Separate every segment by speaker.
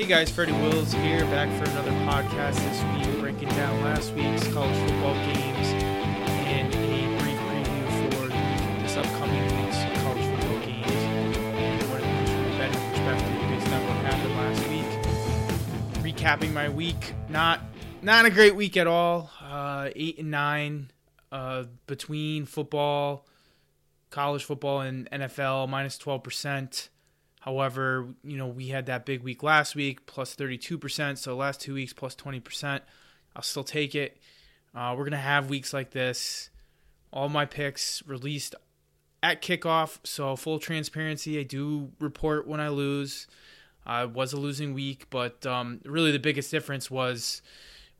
Speaker 1: Hey guys, Freddy Wills here, back for another podcast this week, breaking down last week's college football games and a brief preview for this upcoming week's college football games what it means from a betting perspective based on what happened last week. Recapping my week, not not a great week at all. Uh, eight and nine uh, between football, college football, and NFL, minus twelve percent. However, you know, we had that big week last week, plus 32%. So last two weeks, plus 20%. I'll still take it. Uh, we're going to have weeks like this. All my picks released at kickoff. So full transparency, I do report when I lose. Uh, was a losing week, but um, really the biggest difference was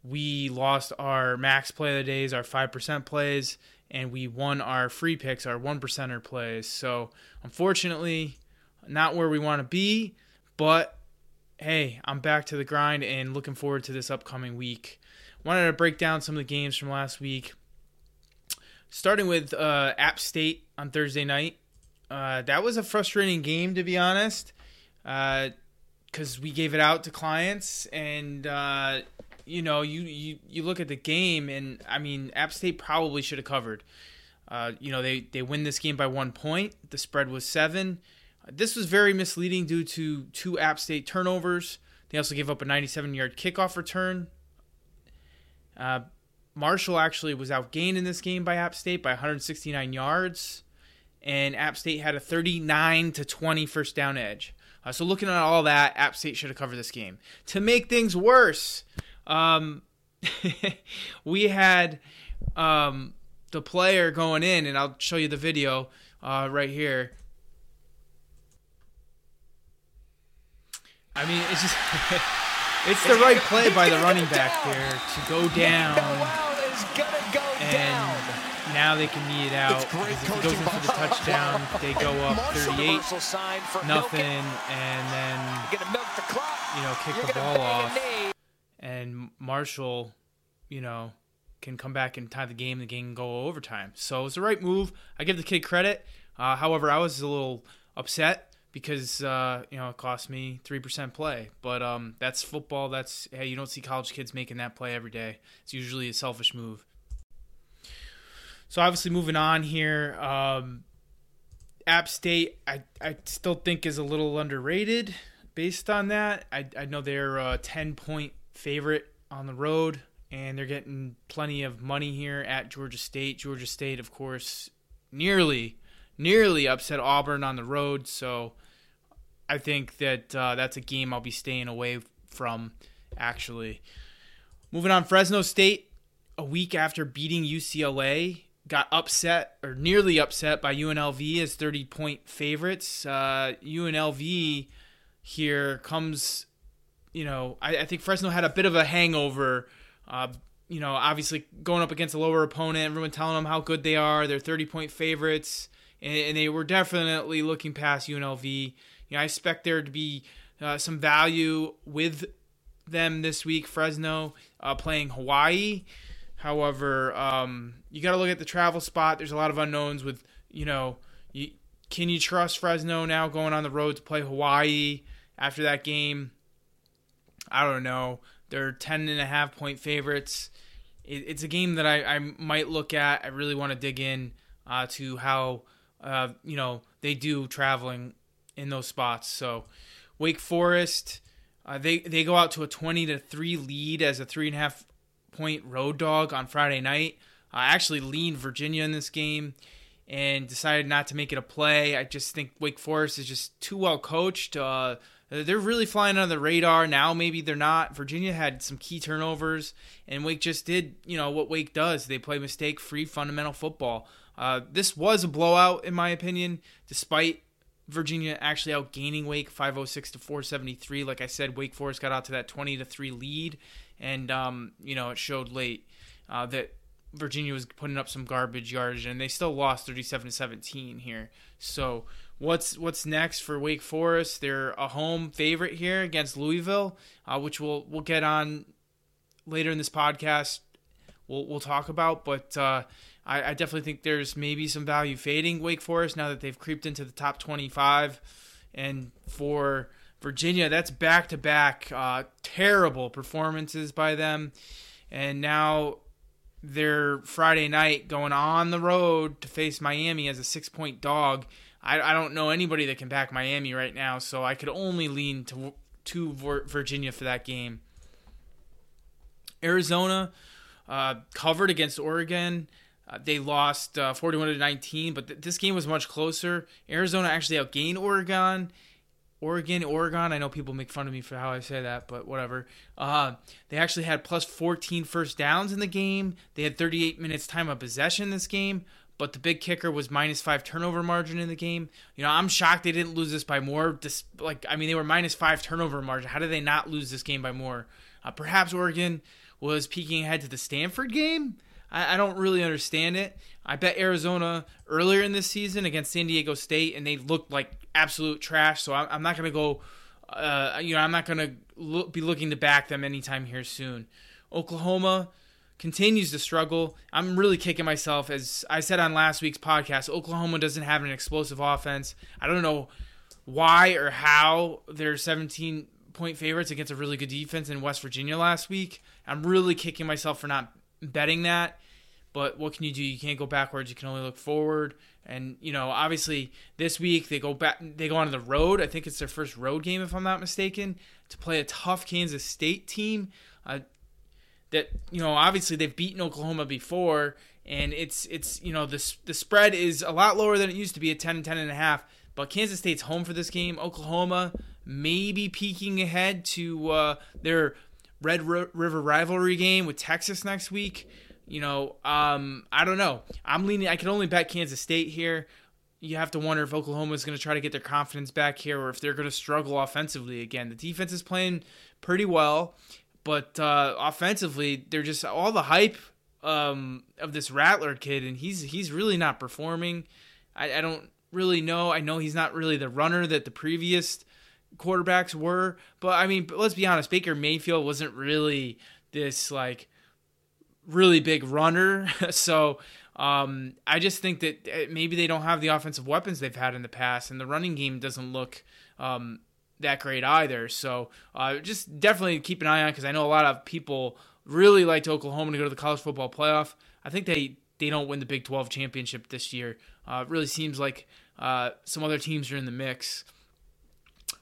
Speaker 1: we lost our max play of the days, our 5% plays, and we won our free picks, our 1%er plays. So unfortunately, not where we want to be, but hey, I'm back to the grind and looking forward to this upcoming week. Wanted to break down some of the games from last week. Starting with uh, App State on Thursday night. Uh, that was a frustrating game, to be honest, because uh, we gave it out to clients, and uh, you know, you, you you look at the game, and I mean, App State probably should have covered. Uh, you know, they they win this game by one point. The spread was seven. This was very misleading due to two App State turnovers. They also gave up a 97 yard kickoff return. Uh, Marshall actually was outgained in this game by App State by 169 yards, and App State had a 39 to 20 first down edge. Uh, so looking at all that, App State should have covered this game. To make things worse, um, we had um, the player going in, and I'll show you the video uh, right here. I mean, it's just it's the right play by the running back there to go down, and now they can knee it out. If he goes in for the touchdown, they go up 38 nothing, and then you know kick the ball off, and Marshall, you know, can come back and tie the game. The game can go overtime. So it's the right move. I give the kid credit. Uh, however, I was a little upset because uh, you know it cost me three percent play. But um, that's football. That's hey, you don't see college kids making that play every day. It's usually a selfish move. So obviously, moving on here, um, App State, I I still think is a little underrated based on that. I I know they're a ten point favorite on the road. And they're getting plenty of money here at Georgia State. Georgia State, of course, nearly nearly upset Auburn on the road. So I think that uh, that's a game I'll be staying away from, actually. Moving on, Fresno State, a week after beating UCLA, got upset or nearly upset by UNLV as 30 point favorites. Uh, UNLV here comes, you know, I, I, think Fresno had a bit of a hangover. Uh, you know, obviously going up against a lower opponent, everyone telling them how good they are. They're 30 point favorites, and, and they were definitely looking past UNLV. You know, I expect there to be uh, some value with them this week. Fresno uh, playing Hawaii. However, um, you got to look at the travel spot. There's a lot of unknowns with, you know, you, can you trust Fresno now going on the road to play Hawaii after that game? I don't know. They're 10 and a half point favorites. It, it's a game that I, I might look at. I really want to dig in uh, to how, uh, you know, they do traveling in those spots. So Wake Forest, uh, they they go out to a twenty to three lead as a three and a half point road dog on Friday night. I actually leaned Virginia in this game and decided not to make it a play. I just think Wake Forest is just too well coached. Uh, they're really flying under the radar now. Maybe they're not. Virginia had some key turnovers, and Wake just did, you know, what Wake does. They play mistake-free fundamental football. Uh, this was a blowout, in my opinion, despite Virginia actually outgaining Wake 506 to 473. Like I said, Wake Forest got out to that 20 to 3 lead, and um, you know it showed late uh, that Virginia was putting up some garbage yardage, and they still lost 37 to 17 here. So what's what's next for Wake Forest? They're a home favorite here against Louisville, uh, which we'll we'll get on later in this podcast. We'll we'll talk about, but uh, I, I, definitely think there's maybe some value fading Wake Forest now that they've creeped into the top 25, and for Virginia, that's back to back terrible performances by them, and now they're Friday night going on the road to face Miami as a six point dog. I, I don't know anybody that can back Miami right now, so I could only lean to to Virginia for that game. Arizona uh, covered against Oregon. Uh, they lost uh, 41 to 19, but th- this game was much closer. Arizona actually outgained Oregon. Oregon, Oregon. I know people make fun of me for how I say that, but whatever. Uh, they actually had plus 14 first downs in the game. They had 38 minutes time of possession in this game, but the big kicker was minus five turnover margin in the game. You know, I'm shocked they didn't lose this by more. Like, I mean, they were minus five turnover margin. How did they not lose this game by more? Uh, perhaps Oregon was peeking ahead to the Stanford game. I, I don't really understand it. I bet Arizona earlier in this season against San Diego State, and they looked like absolute trash. So I'm, I'm not going to go. Uh, you know, I'm not going to be looking to back them anytime here soon. Oklahoma continues to struggle. I'm really kicking myself. As I said on last week's podcast, Oklahoma doesn't have an explosive offense. I don't know why or how they're 17 point favorites against a really good defense in West Virginia last week. I'm really kicking myself for not betting that. But what can you do? You can't go backwards. You can only look forward. And you know, obviously, this week they go back. They go on the road. I think it's their first road game, if I'm not mistaken, to play a tough Kansas State team. Uh, that you know, obviously they've beaten Oklahoma before, and it's it's you know the the spread is a lot lower than it used to be at 10 and 10 and a half. But Kansas State's home for this game. Oklahoma maybe peeking ahead to uh, their Red River rivalry game with Texas next week. You know, um, I don't know. I'm leaning. I can only bet Kansas State here. You have to wonder if Oklahoma is going to try to get their confidence back here, or if they're going to struggle offensively again. The defense is playing pretty well, but uh, offensively, they're just all the hype um, of this Rattler kid, and he's he's really not performing. I, I don't really know. I know he's not really the runner that the previous quarterbacks were. But I mean, let's be honest, Baker Mayfield wasn't really this like really big runner. so um, I just think that uh, maybe they don't have the offensive weapons they've had in the past, and the running game doesn't look um, that great either. So uh, just definitely keep an eye on because I know a lot of people really liked Oklahoma to go to the college football playoff. I think they they don't win the Big 12 championship this year. Uh, it really seems like uh, some other teams are in the mix.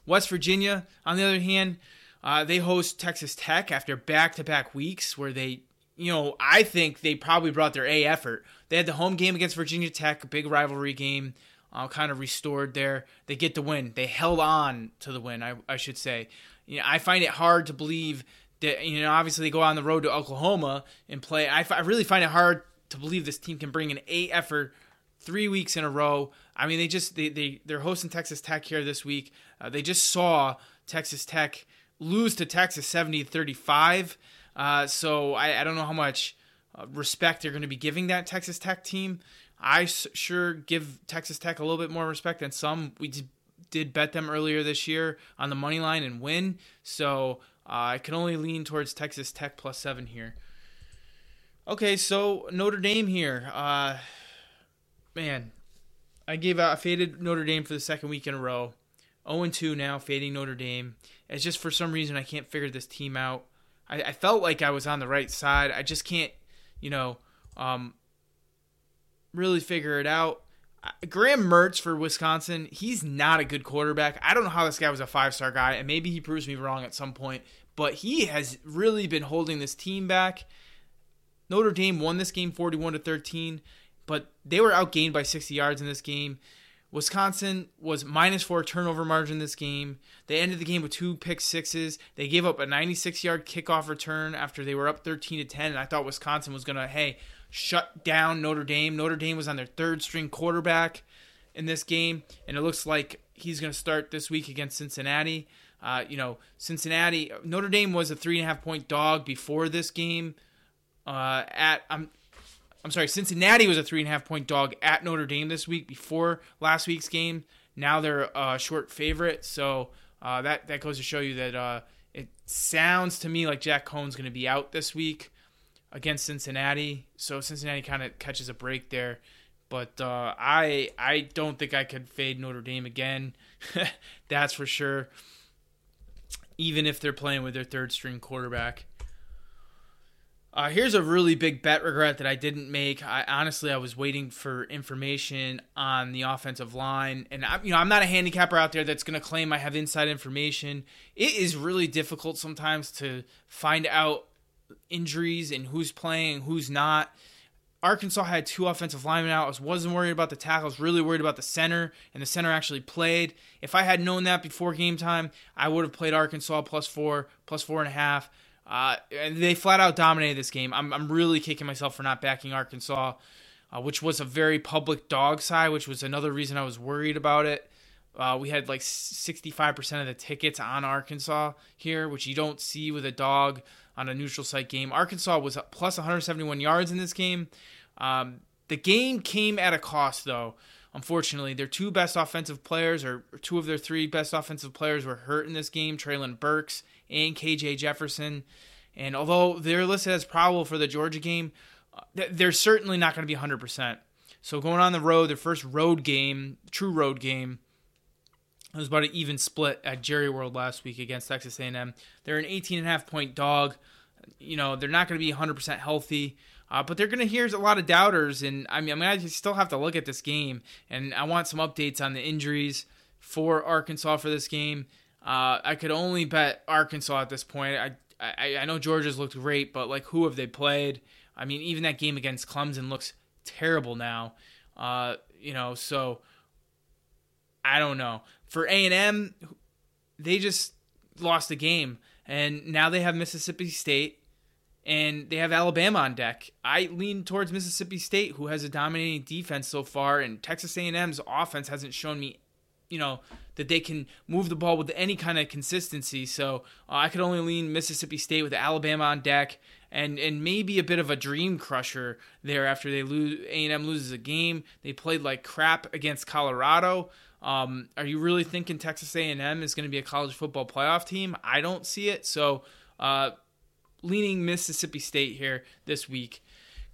Speaker 1: West Virginia, on the other hand, uh, they host Texas Tech after back to back weeks where they, you know, I think they probably brought their A effort. They had the home game against Virginia Tech, a big rivalry game, uh, kind of restored there. They get the win. They held on to the win, I, I should say. You know, I find it hard to believe that, you know, obviously they go on the road to Oklahoma and play. I, I really find it hard to believe this team can bring an A effort three weeks in a row. I mean, they just they they they're hosting Texas Tech here this week. Uh, they just saw Texas Tech lose to Texas 70 35. Uh, so I, I, don't know how much uh, respect they're going to be giving that Texas Tech team. I s- sure give Texas Tech a little bit more respect than some. We d- did bet them earlier this year on the money line and win. So uh, I can only lean towards Texas Tech plus seven here. Okay, so Notre Dame here. Man, I gave out I faded Notre Dame for the second week in a row. 0 2 now, fading Notre Dame. It's just for some reason I can't figure this team out. I, I felt like I was on the right side. I just can't, you know, um, really figure it out. Graham Mertz for Wisconsin, he's not a good quarterback. I don't know how this guy was a five star guy, and maybe he proves me wrong at some point, but he has really been holding this team back. Notre Dame won this game 41 to 13, but they were outgained by 60 yards in this game. Wisconsin was minus four turnover margin this game. They ended the game with two pick sixes. They gave up a 96 yard kickoff return after they were up 13 to 10. And I thought Wisconsin was going to, hey, shut down Notre Dame. Notre Dame was on their third string quarterback in this game. And it looks like he's going to start this week against Cincinnati. Uh, you know, Cincinnati, Notre Dame was a three and a half point dog before this game. Uh, at I'm, I'm sorry, Cincinnati was a three and a half point dog at Notre Dame this week before last week's game. Now they're a short favorite, so uh, that that goes to show you that uh, it sounds to me like Jack Coan's going to be out this week against Cincinnati. So Cincinnati kind of catches a break there. But uh, I I don't think I could fade Notre Dame again. That's for sure. Even if they're playing with their third string quarterback. Uh, here's a really big bet regret that I didn't make. I honestly I was waiting for information on the offensive line, and I, you know I'm not a handicapper out there that's going to claim I have inside information. It is really difficult sometimes to find out injuries and who's playing, who's not. Arkansas had two offensive linemen out. I wasn't worried about the tackle. I was really worried about the center, and the center actually played. If I had known that before game time, I would have played Arkansas plus four, plus four and a half. Uh, and they flat out dominated this game. I'm, I'm really kicking myself for not backing Arkansas, uh, which was a very public dog side, which was another reason I was worried about it. Uh, we had like 65% of the tickets on Arkansas here, which you don't see with a dog on a neutral site game. Arkansas was plus 171 yards in this game. Um, the game came at a cost, though. Unfortunately, their two best offensive players, or two of their three best offensive players, were hurt in this game Treylon Burks and KJ Jefferson. And although they're listed as probable for the Georgia game, uh, they're certainly not going to be 100%. So going on the road, their first road game, true road game, it was about an even split at Jerry World last week against Texas A&M. They're an 18 and a half point dog. You know, they're not going to be 100% healthy. Uh, but they're going to hear a lot of doubters, and I mean, I mean, I still have to look at this game, and I want some updates on the injuries for Arkansas for this game. Uh, I could only bet Arkansas at this point. I, I I know Georgia's looked great, but like, who have they played? I mean, even that game against Clemson looks terrible now. Uh, you know, so I don't know. For A and M, they just lost the game, and now they have Mississippi State, and they have Alabama on deck. I lean towards Mississippi State, who has a dominating defense so far, and Texas A&M's offense hasn't shown me, you know, that they can move the ball with any kind of consistency. So uh, I could only lean Mississippi State with Alabama on deck, and and maybe a bit of a dream crusher there after they lose. A&M loses a game. They played like crap against Colorado. Um, are you really thinking Texas A&M is going to be a college football playoff team? I don't see it. So, uh, leaning Mississippi State here this week.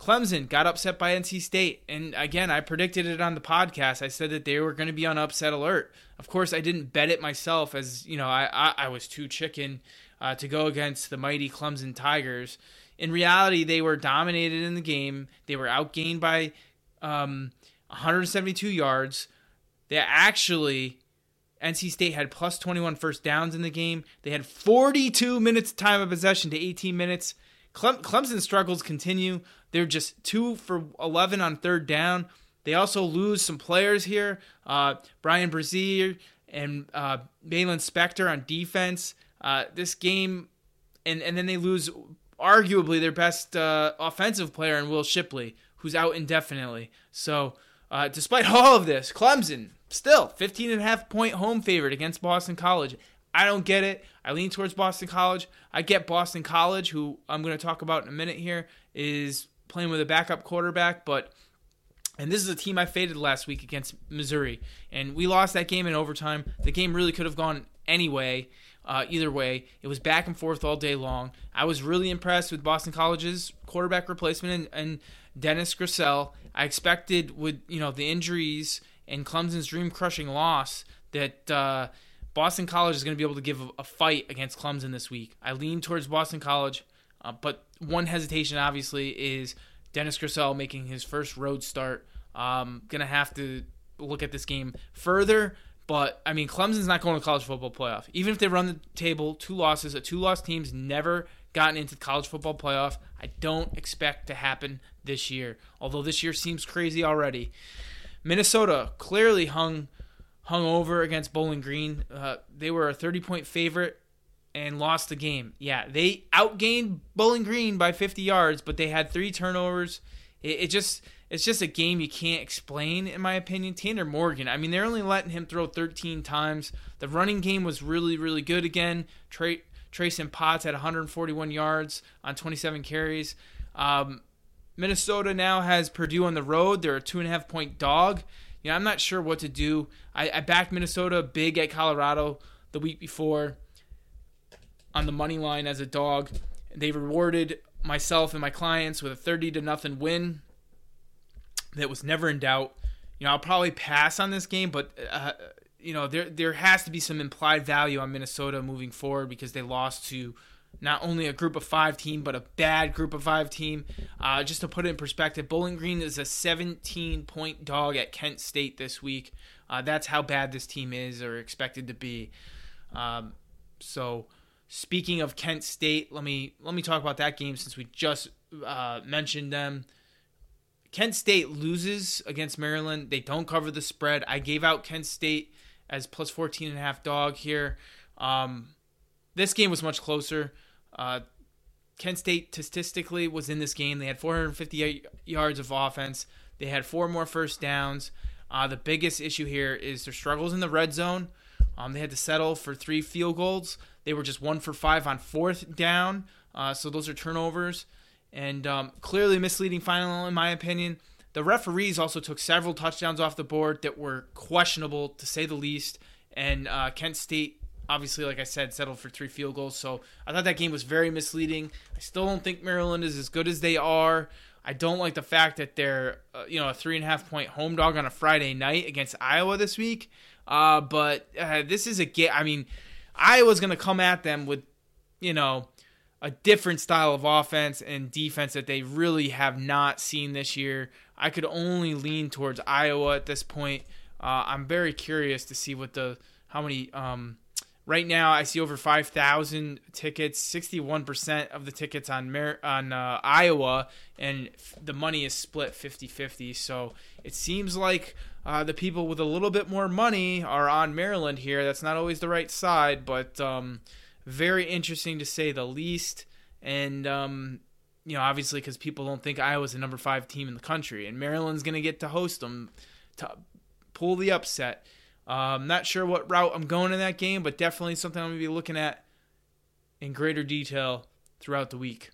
Speaker 1: Clemson got upset by NC State, and again, I predicted it on the podcast. I said that they were going to be on upset alert. Of course, I didn't bet it myself, as you know, I I, I was too chicken uh, to go against the mighty Clemson Tigers. In reality, they were dominated in the game. They were outgained by um, 172 yards. They actually NC State had plus 21 first downs in the game. They had 42 minutes time of possession to 18 minutes. Clem- Clemson struggles continue. They're just two for 11 on third down. They also lose some players here. Uh, Bryan Bresee and uh, Baylon Spector on defense. Uh, this game, and, and then they lose arguably their best uh, offensive player in Will Shipley, who's out indefinitely. So, uh, despite all of this, Clemson still 15 and a half point home favorite against Boston College. I don't get it. I lean towards Boston College. I get Boston College, who I'm going to talk about in a minute here, is playing with a backup quarterback, but and this is a team I faded last week against Missouri, and we lost that game in overtime. The game really could have gone anyway. Uh, either way, it was back and forth all day long. I was really impressed with Boston College's quarterback replacement and, and Dennis Grosel. I expected with you know the injuries and Clemson's dream crushing loss that uh, Boston College is going to be able to give a, fight against Clemson this week. I lean towards Boston College, uh, but one hesitation obviously is Dennis Grosel making his first road start. Um, gonna have to look at this game further. But I mean, Clemson's not going to college football playoff. Even if they run the table, two losses, a two-loss team's never gotten into the college football playoff. I don't expect to happen this year. Although this year seems crazy already. Minnesota clearly hung hung over against Bowling Green. Uh, they were a 30 point favorite and lost the game. Yeah, they outgained Bowling Green by 50 yards, but they had three turnovers. It, it just it's just a game you can't explain, in my opinion. Tanner Morgan, I mean, they're only letting him throw 13 times. The running game was really, really good again. Trace Trayson Potts had 141 yards on 27 carries. Um, Minnesota now has Purdue on the road. They're a two and a half point dog. You know, I'm not sure what to do. I, I backed Minnesota big at Colorado the week before on the money line as a dog. They rewarded myself and my clients with a 30 to nothing win that was never in doubt. You know, I'll probably pass on this game, but uh, you know, there there has to be some implied value on Minnesota moving forward because they lost to not only a group of five team, but a bad group of five team. Uh, just to put it in perspective, Bowling Green is a 17 point dog at Kent State this week. Uh, that's how bad this team is or expected to be. Um, so, speaking of Kent State, let me let me talk about that game since we just uh, mentioned them. Kent State loses against Maryland. They don't cover the spread. I gave out Kent State as plus 14 and a half dog here. Um, this game was much closer. Uh, Kent State statistically was in this game. They had 458 yards of offense. They had four more first downs. Uh, the biggest issue here is their struggles in the red zone. Um, they had to settle for three field goals. They were just one for five on fourth down. Uh, so those are turnovers. And um, clearly misleading final, in my opinion. The referees also took several touchdowns off the board that were questionable, to say the least. And uh, Kent State obviously, like I said, settled for three field goals. So I thought that game was very misleading. I still don't think Maryland is as good as they are. I don't like the fact that they're, uh, you know, a three and a half point home dog on a Friday night against Iowa this week. Uh, but uh, this is a game. I mean, Iowa's going to come at them with, you know, a different style of offense and defense that they really have not seen this year. I could only lean towards Iowa at this point. Uh, I'm very curious to see what the how many um, Right now, I see over 5,000 tickets, 61% of the tickets on Mar- on uh, Iowa, and f- the money is split 50 50. So it seems like uh, the people with a little bit more money are on Maryland here. That's not always the right side, but um, very interesting to say the least. And, um, you know, obviously, because people don't think Iowa's the number five team in the country, and Maryland's going to get to host them to pull the upset. Um, not sure what route I'm going in that game, but definitely something I'm going to be looking at in greater detail throughout the week.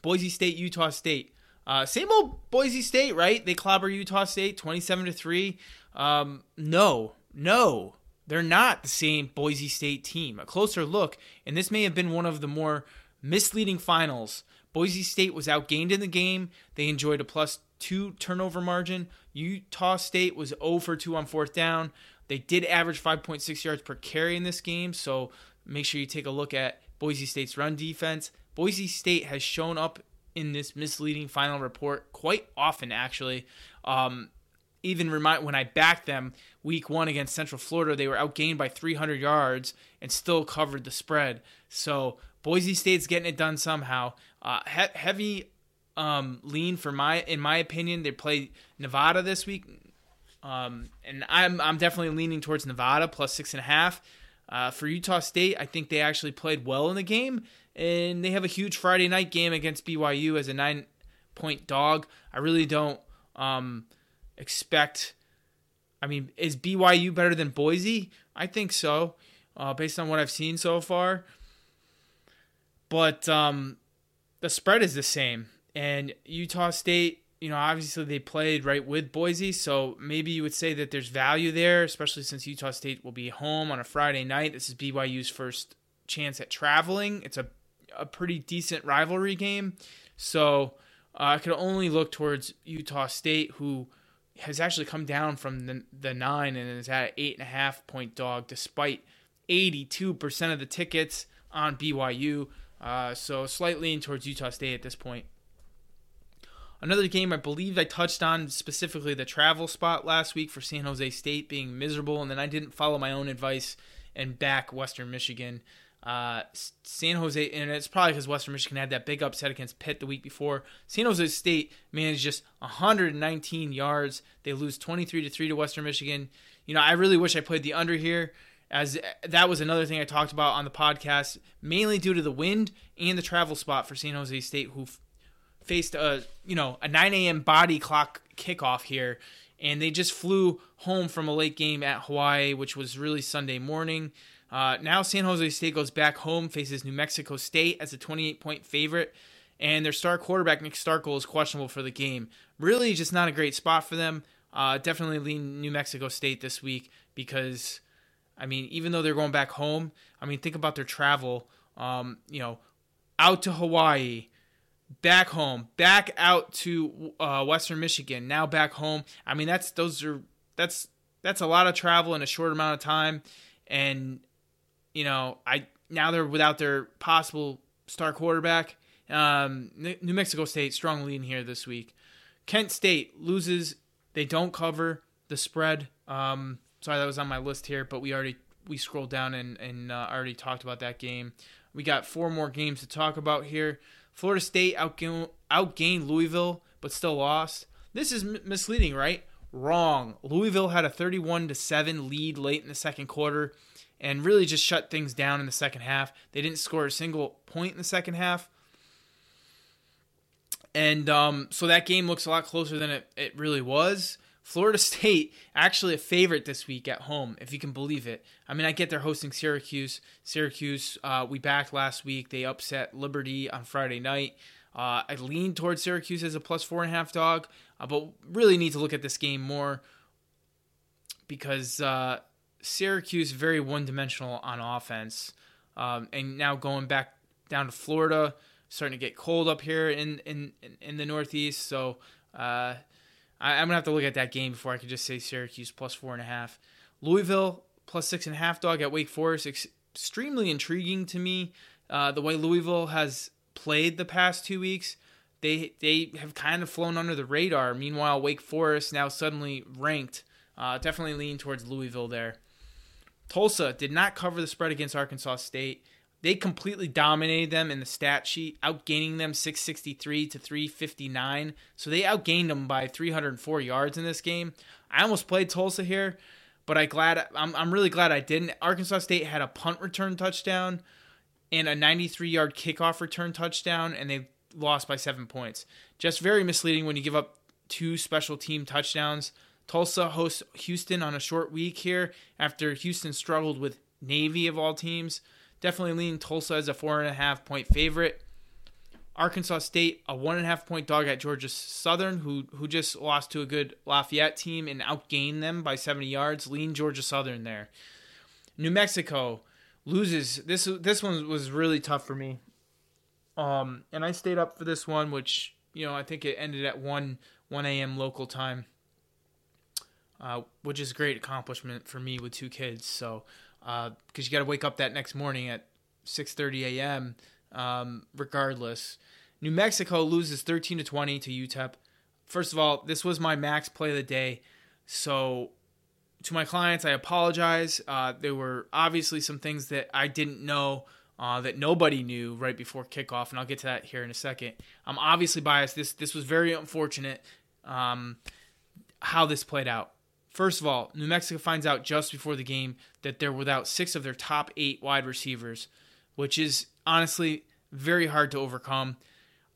Speaker 1: Boise State, Utah State. Uh, same old Boise State, right? They clobber Utah State 27 to 3. Um, no, no, they're not the same Boise State team. A closer look, and this may have been one of the more misleading finals. Boise State was outgained in the game. They enjoyed a plus two turnover margin. Utah State was 0 for 2 on fourth down. They did average 5.6 yards per carry in this game, so make sure you take a look at Boise State's run defense. Boise State has shown up in this misleading final report quite often, actually. Um, even remind when I backed them week one against Central Florida, they were outgained by 300 yards and still covered the spread. So Boise State's getting it done somehow. Uh, he- heavy um, lean for my in my opinion. They play Nevada this week, um, and I'm I'm definitely leaning towards Nevada plus six and a half. Uh, for Utah State, I think they actually played well in the game, and they have a huge Friday night game against BYU as a nine point dog. I really don't um, expect. I mean, is BYU better than Boise? I think so, uh, based on what I've seen so far. But um, the spread is the same. And Utah State, you know, obviously they played right with Boise, so maybe you would say that there's value there, especially since Utah State will be home on a Friday night. This is BYU's first chance at traveling. It's a a pretty decent rivalry game, so uh, I could only look towards Utah State, who has actually come down from the, the nine and is at an eight and a half point dog, despite 82% of the tickets on BYU. Uh, so slightly in towards Utah State at this point. Another game I believe I touched on specifically the travel spot last week for San Jose State being miserable, and then I didn't follow my own advice and back Western Michigan. Uh, San Jose, and it's probably because Western Michigan had that big upset against Pitt the week before. San Jose State managed just 119 yards. They lose 23 to three to Western Michigan. You know, I really wish I played the under here, as that was another thing I talked about on the podcast, mainly due to the wind and the travel spot for San Jose State, who faced a you know a 9 a.m. body clock kickoff here, and they just flew home from a late game at Hawaii, which was really Sunday morning. Uh, now San Jose State goes back home, faces New Mexico State as a 28 point favorite, and their star quarterback Nick Starkel is questionable for the game. Really, just not a great spot for them. Uh, definitely lean New Mexico State this week because, I mean, even though they're going back home, I mean, think about their travel. Um, you know, out to Hawaii, back home, back out to uh, Western Michigan, now back home. I mean, that's those are that's that's a lot of travel in a short amount of time, and you know, I now they're without their possible star quarterback. Um, New Mexico State strong lead here this week. Kent State loses. They don't cover the spread. Um, sorry, that was on my list here, but we already we scrolled down and and uh, already talked about that game. We got four more games to talk about here. Florida State outgained, outgained Louisville, but still lost. This is m- misleading, right? Wrong. Louisville had a 31 to 7 lead late in the second quarter and really just shut things down in the second half. They didn't score a single point in the second half. And um, so that game looks a lot closer than it, it really was. Florida State actually a favorite this week at home, if you can believe it. I mean, I get they're hosting Syracuse. Syracuse, uh, we backed last week. They upset Liberty on Friday night. Uh, I lean towards Syracuse as a plus four and a half dog, uh, but really need to look at this game more because uh, Syracuse very one dimensional on offense, um, and now going back down to Florida, starting to get cold up here in in in the Northeast. So uh, I, am gonna have to look at that game before I could just say Syracuse plus four and a half. Louisville plus six and a half dog at Wake Forest. Ex- extremely intriguing to me. Uh, the way Louisville has played the past two weeks, they they have kind of flown under the radar. Meanwhile, Wake Forest now suddenly ranked. Uh, definitely lean towards Louisville there. Tulsa did not cover the spread against Arkansas State. They completely dominated them in the stat sheet, outgaining them 663 to 359. So they outgained them by 304 yards in this game. I almost played Tulsa here, but I glad I'm, I'm really glad I didn't. Arkansas State had a punt return touchdown and a 93 yard kickoff return touchdown, and they lost by seven points. Just very misleading when you give up two special team touchdowns Tulsa hosts Houston on a short week here after Houston struggled with Navy of all teams. Definitely leaning Tulsa as a four and a half point favorite. Arkansas State, a one and a half point dog at Georgia Southern, who who just lost to a good Lafayette team and outgained them by 70 yards. Lean Georgia Southern there. New Mexico loses. This this one was really tough for me. Um, and I stayed up for this one, which you know I think it ended at one 1 a.m. local time uh, which is a great accomplishment for me with two kids. So, because uh, you got to wake up that next morning at 6:30 a.m. Um, regardless, New Mexico loses 13 to 20 to UTEP. First of all, this was my max play of the day, so to my clients, I apologize. Uh, there were obviously some things that I didn't know. Uh, that nobody knew right before kickoff, and I'll get to that here in a second. I'm obviously biased. This this was very unfortunate um, how this played out. First of all, New Mexico finds out just before the game that they're without six of their top eight wide receivers, which is honestly very hard to overcome.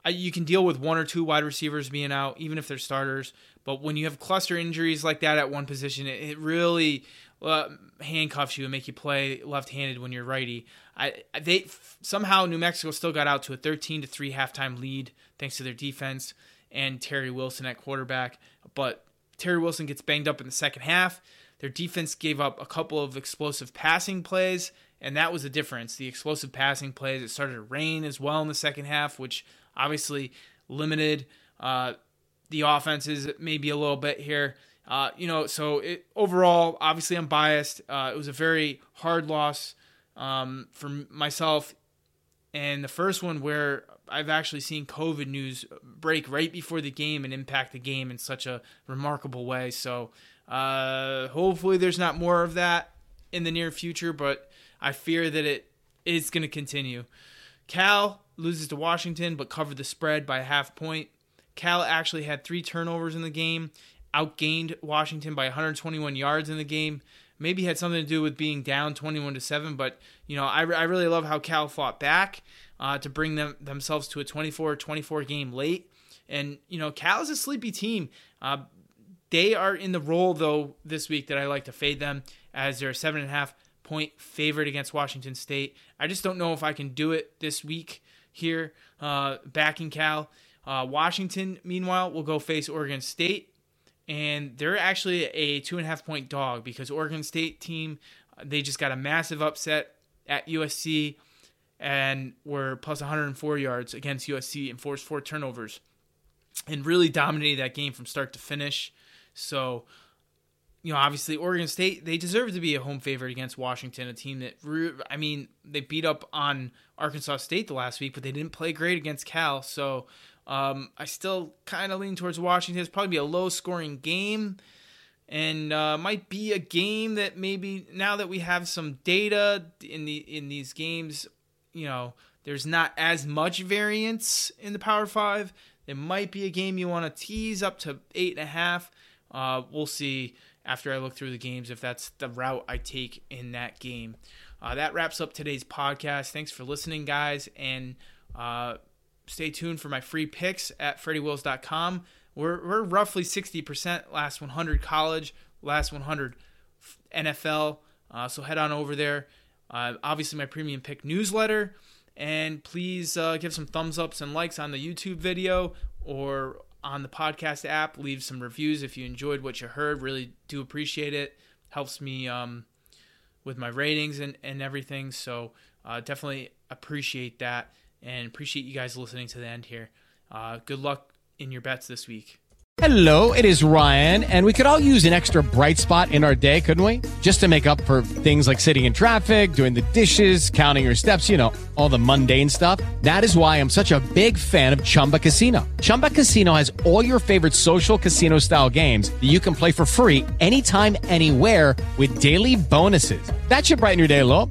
Speaker 1: You can deal with one or two wide receivers being out, even if they're starters. But when you have cluster injuries like that at one position, it really uh, handcuffs you and make you play left-handed when you're righty. I they somehow New Mexico still got out to a 13 to three halftime lead thanks to their defense and Terry Wilson at quarterback. But Terry Wilson gets banged up in the second half. Their defense gave up a couple of explosive passing plays, and that was the difference. The explosive passing plays. It started to rain as well in the second half, which obviously limited uh, the offenses maybe a little bit here. Uh, you know, so it, overall, obviously, I'm biased. Uh, it was a very hard loss um, for myself. And the first one where I've actually seen COVID news break right before the game and impact the game in such a remarkable way. So uh, hopefully there's not more of that in the near future, but I fear that it is going to continue. Cal loses to Washington but covered the spread by a half point. Cal actually had three turnovers in the game, outgained Washington by 121 yards in the game. Maybe had something to do with being down 21 to 7, but you know, I, I really love how Cal fought back uh, to bring them themselves to a 24-24 game late. And, you know, Cal is a sleepy team. Uh, they are in the role, though, this week that I like to fade them as they're seven and a half point favorite against Washington State. I just don't know if I can do it this week here, uh, backing Cal. Uh, Washington, meanwhile, will go face Oregon State, and they're actually a two and a half point dog because Oregon State team they just got a massive upset at USC and were plus 104 yards against USC and forced four turnovers and really dominated that game from start to finish. So, you know, obviously Oregon State they deserve to be a home favorite against Washington, a team that I mean they beat up on Arkansas State the last week, but they didn't play great against Cal. So um, I still kind of lean towards Washington. It's probably be a low scoring game and uh, might be a game that maybe now that we have some data in the in these games, you know, there's not as much variance in the Power Five. It might be a game you want to tease up to eight and a half. Uh, we'll see after I look through the games if that's the route I take in that game. Uh, that wraps up today's podcast. Thanks for listening, guys, and uh, stay tuned for my free picks at freddywills.com. We're, we're roughly 60% last 100 college, last 100 NFL. Uh, so head on over there. Uh, obviously, my premium pick newsletter. And please uh, give some thumbs ups and likes on the YouTube video or on the podcast app. Leave some reviews if you enjoyed what you heard. Really do appreciate it. Helps me um, with my ratings and, and everything. So uh, definitely appreciate that and appreciate you guys listening to the end here. Uh, good luck in your bets this week.
Speaker 2: Hello, it is Ryan, and we could all use an extra bright spot in our day, couldn't we? Just to make up for things like sitting in traffic, doing the dishes, counting your steps, you know, all the mundane stuff. That is why I'm such a big fan of Chumba Casino. Chumba Casino has all your favorite social casino style games that you can play for free anytime, anywhere with daily bonuses. That should brighten your day a little.